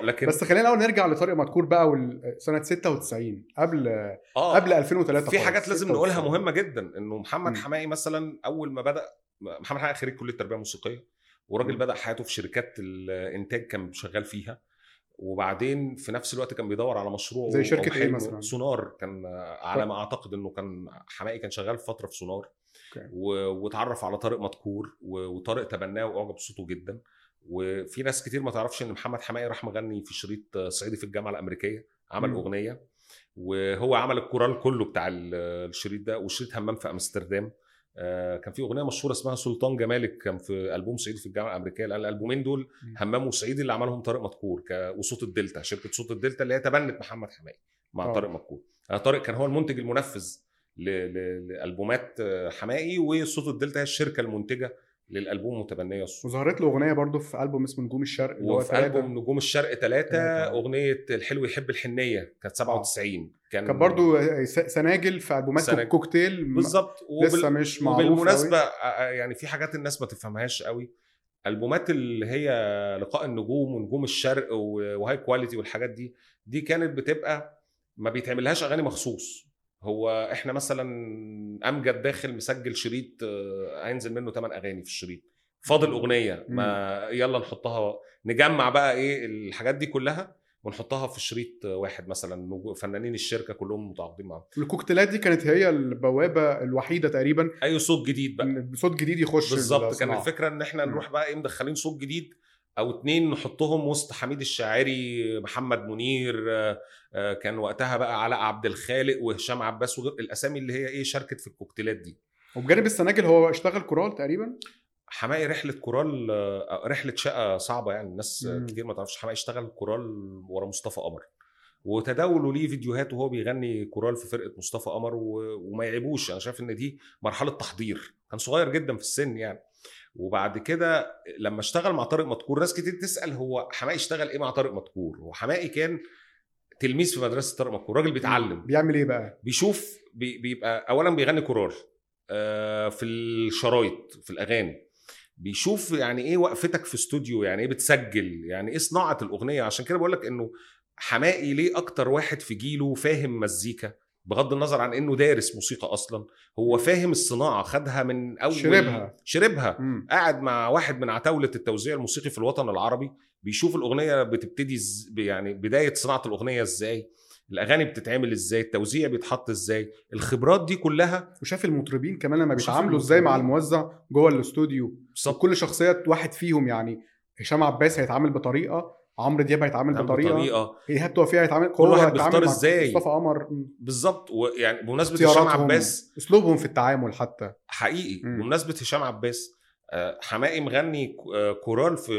آه لكن بس خلينا الأول نرجع لطارق مدكور بقى وال- سنة 96 قبل آه قبل 2003 في حاجات لازم 96. نقولها مهمة جدا إنه محمد. حماقي مثلا أول ما بدا محمد حماقي خريج كلية تربية موسيقية وراجل. بدأ حياته في شركات الإنتاج كان شغال فيها وبعدين في نفس الوقت كان بيدور على مشروع زي إيه حلم. مثلاً؟ سونار كان على ما أعتقد إنه كان حماقي كان شغال في فترة في سونار. و- واتعرف على طارق مدكور وطارق تبناه وأعجب بصوته جدا وفي ناس كتير ما تعرفش إن محمد حماقي راح مغني في شريط صعيدي في الجامعة الأمريكية عمل مم. أغنية وهو عمل الكورال كله بتاع ال- الشريط ده وشريط همام في أمستردام آه، كان في أغنية مشهورة اسمها سلطان جمالك كان في ألبوم صعيدي في الجامعة الأمريكية لأن الألبومين دول. همام وصعيدي اللي عملهم طارق مدكور وصوت الدلتا شركة صوت الدلتا اللي هي تبنت محمد حماقي مع آه. طارق مدكور آه، طارق كان هو المنتج المنفذ لألبومات آه، حماقي وصوت الدلتا هي الشركة المنتجة للألبوم متبنية الصوت وظهرت له أغنية برضو في ألبوم اسمه نجوم الشرق اللي هو تلاتة. ألبوم نجوم الشرق ثلاثة تلاتة. أغنية الحلو يحب الحنية كانت 97 كان كان برضو س- singles في ألبومات singles. cocktail بالظبط لسه مش معروف وبالمناسبة. آه، آه، يعني في حاجات الناس ما تفهمهاش قوي ألبومات اللي هي لقاء النجوم ونجوم الشرق و High Quality والحاجات دي دي كانت بتبقى ما بيتعملهاش أغاني مخصوص هو إحنا مثلا أمجد داخل مسجل شريط آه، هينزل منه 8 أغاني في الشريط. فاضل أغنية ما يلا نحطها. نجمع بقى إيه الحاجات دي كلها ونحطها في شريط واحد مثلا. فنانين الشركة كلهم متعاقدين معاهم الكوكتيلات دي كانت هي البوابة الوحيدة تقريبا. أي صوت جديد بقى. صوت جديد يخش بالظبط. كان. الفكرة إن إحنا. نروح بقى إيه مدخلين صوت جديد أو اتنين نحطهم وسط حميد الشاعري محمد منير آه، آه، كان وقتها بقى علاء عبد الخالق وهشام عباس وغير الأسامي اللي هي إيه شاركت في الكوكتيلات دي. وبجانب ال singles هو اشتغل كورال تقريبا؟ حماقي رحلة كورال آه، رحلة شقة صعبة يعني الناس مم. كتير ما تعرفش. حماقي اشتغل كورال ورا مصطفى قمر. وتداولوا ليه فيديوهات وهو بيغني كورال في فرقة مصطفى قمر و... وما يعيبوش. أنا شايف إن دي مرحلة تحضير. كان صغير جدا في السن يعني. وبعد كده لما اشتغل مع طارق مدكور ناس كتير تسأل هو حماقي اشتغل إيه مع طارق مدكور؟ هو حماقي كان تلميذ في مدرسة طارق مدكور راجل بيتعلم. بيعمل إيه بقى؟ بيشوف بي بيبقى اولا بيغني كورال آه، في الشرايط في الأغاني. بيشوف يعني إيه وقفتك في استوديو يعني إيه بتسجل يعني إيه صناعة الأغنية؟ عشان كده بقول لك إنه حماقي ليه أكتر واحد في جيله فاهم مزيكا؟ بغض النظر عن إنه دارس موسيقى أصلا هو فاهم الصناعة خدها من أول شربها. شربها مم. قاعد مع واحد من عتاولة التوزيع الموسيقي في الوطن العربي بيشوف الأغنية بتبتدي إز- يعني بداية صناعة الأغنية إزاي الأغاني بتتعمل إزاي التوزيع بيتحط إزاي الخبرات دي كلها وشاف المطربين كمان لما بيتعاملوا إزاي مع. الموزع جوه الاستوديو وكل شخصية واحد فيهم يعني هشام عباس هيتعامل بطريقة عمرو دياب هيتعامل بطريقة بطريقه ايهاب توفيق هيتعامل كل واحد بيختار مع إزاي. مصطفى قمر. بالظبط ويعني بمناسبة هشام عباس أسلوبهم في التعامل حتى حقيقي. بمناسبة هشام عباس آه، حماقي مغني آه، كورال في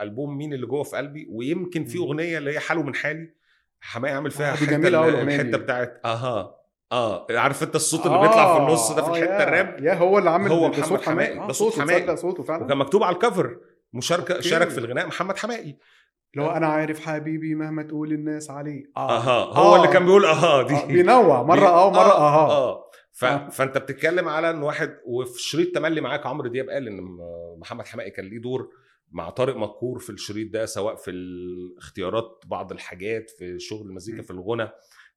ألبوم مين اللي جوه في قلبي ويمكن في. أغنية اللي هي حاله من حالي حماقي عامل فيها آه، حتة جميلة الحتة. بتاعت أها آه عارف أنت الصوت اللي بيطلع في النص ده في آه، الحتة الراب يا هو اللي عامل هو محمد حماقي، آه، ده صوت حماقي. فعلا وكان مكتوب على الكفر مشاركه. شارك في الغناء محمد حماقي لو أنا عارف حبيبي مهما تقول الناس عليه. أها. هو اللي كان بيقول أها دي. آه، بينوع. مرة آه ومرة أها. آه. ف... آه. فأنت بتتكلم على إن واحد وفي شريط تملي معاك عمرو دياب قال إن محمد حماقي كان ليه دور مع طارق مدكور في الشريط ده سواء في الاختيارات بعض الحاجات في شغل المزيكا. في الغنى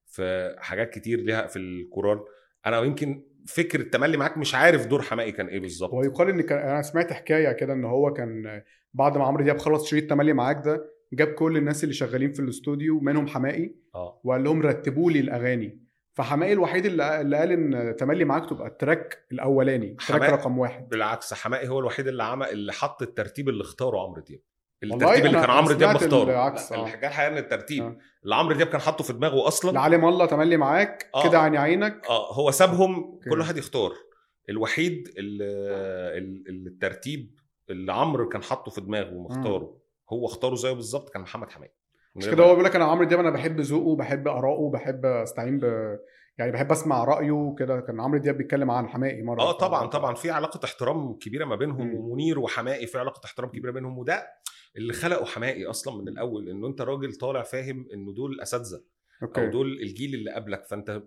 في حاجات كتير ليها في الكورال. أنا يمكن فكر التملي معاك مش عارف دور حماقي كان إيه بالظبط. ويقال إن كان أنا سمعت حكاية كده إن هو كان بعد ما عمرو دياب خلص شريط تملي معاك ده جاب كل الناس اللي شغالين في الاستوديو منهم حماقي آه. وقال لهم رتبوا لي الأغاني. فحماقي الوحيد اللي اللي قال إن تملي معاك تبقى ال track الأولاني ال track حماقي- رقم واحد. بالعكس حماقي هو الوحيد اللي عمل اللي حط الترتيب اللي اختاره عمرو دياب. الترتيب اللي كان عمرو دياب مختاره. العكس، آه. الحكاية الحقيقة إن الترتيب آه. اللي عمرو دياب كان حاطه في دماغه أصلا العالم الله تملي معاك آه. كده عيني عينك. آه هو سابهم. كل واحد يختار. الوحيد اللي اللي الترتيب اللي عمرو كان حاطه في دماغه ومختاره. هو اختاره زيه بالظبط كان محمد من مش كده هو بيقول لك أنا عمرو دياب أنا بحب ذوقه بحب اراءه بحب أستعين ب يعني بحب أسمع رأيه كده كان عمرو دياب بيتكلم عن حماقي مرة آه طبعا طبعا. في علاقة احترام كبيرة ما بينهم. ومنير وحماقي في علاقة احترام كبيرة بينهم. وده اللي خلقه حماقي أصلا من الأول إنه أنت راجل طالع فاهم إنه دول أساتذة أو دول الجيل اللي قبلك. فأنت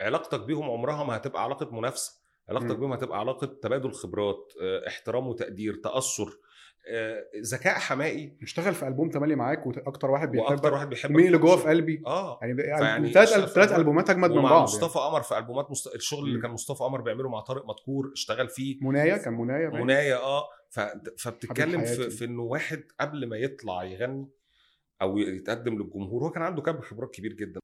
علاقتك بيهم عمرها ما هتبقى علاقة منافسة. علاقتك. بيهم هتبقى علاقة تبادل خبرات آه، احترام وتقدير تأثر آه، ذكاء حمائي اشتغل في ألبوم تملي معاك وأكتر واحد وأكتر بيحبك واحد بيحب مين اللي جوه في قلبي. آه. يعني ثلاث في ثلاث ألبومات أجمد من بعض مصطفى قمر في ألبومات مست... الشغل اللي. كان مصطفى قمر بيعمله مع طارق مدكور اشتغل فيه. يعني. منايا؟ كان منايا. منايا آه. ف... فبتتكلم في... في إنه واحد قبل ما يطلع يغني أو يتقدم للجمهور هو كان عنده كم خبرات كبير جدا.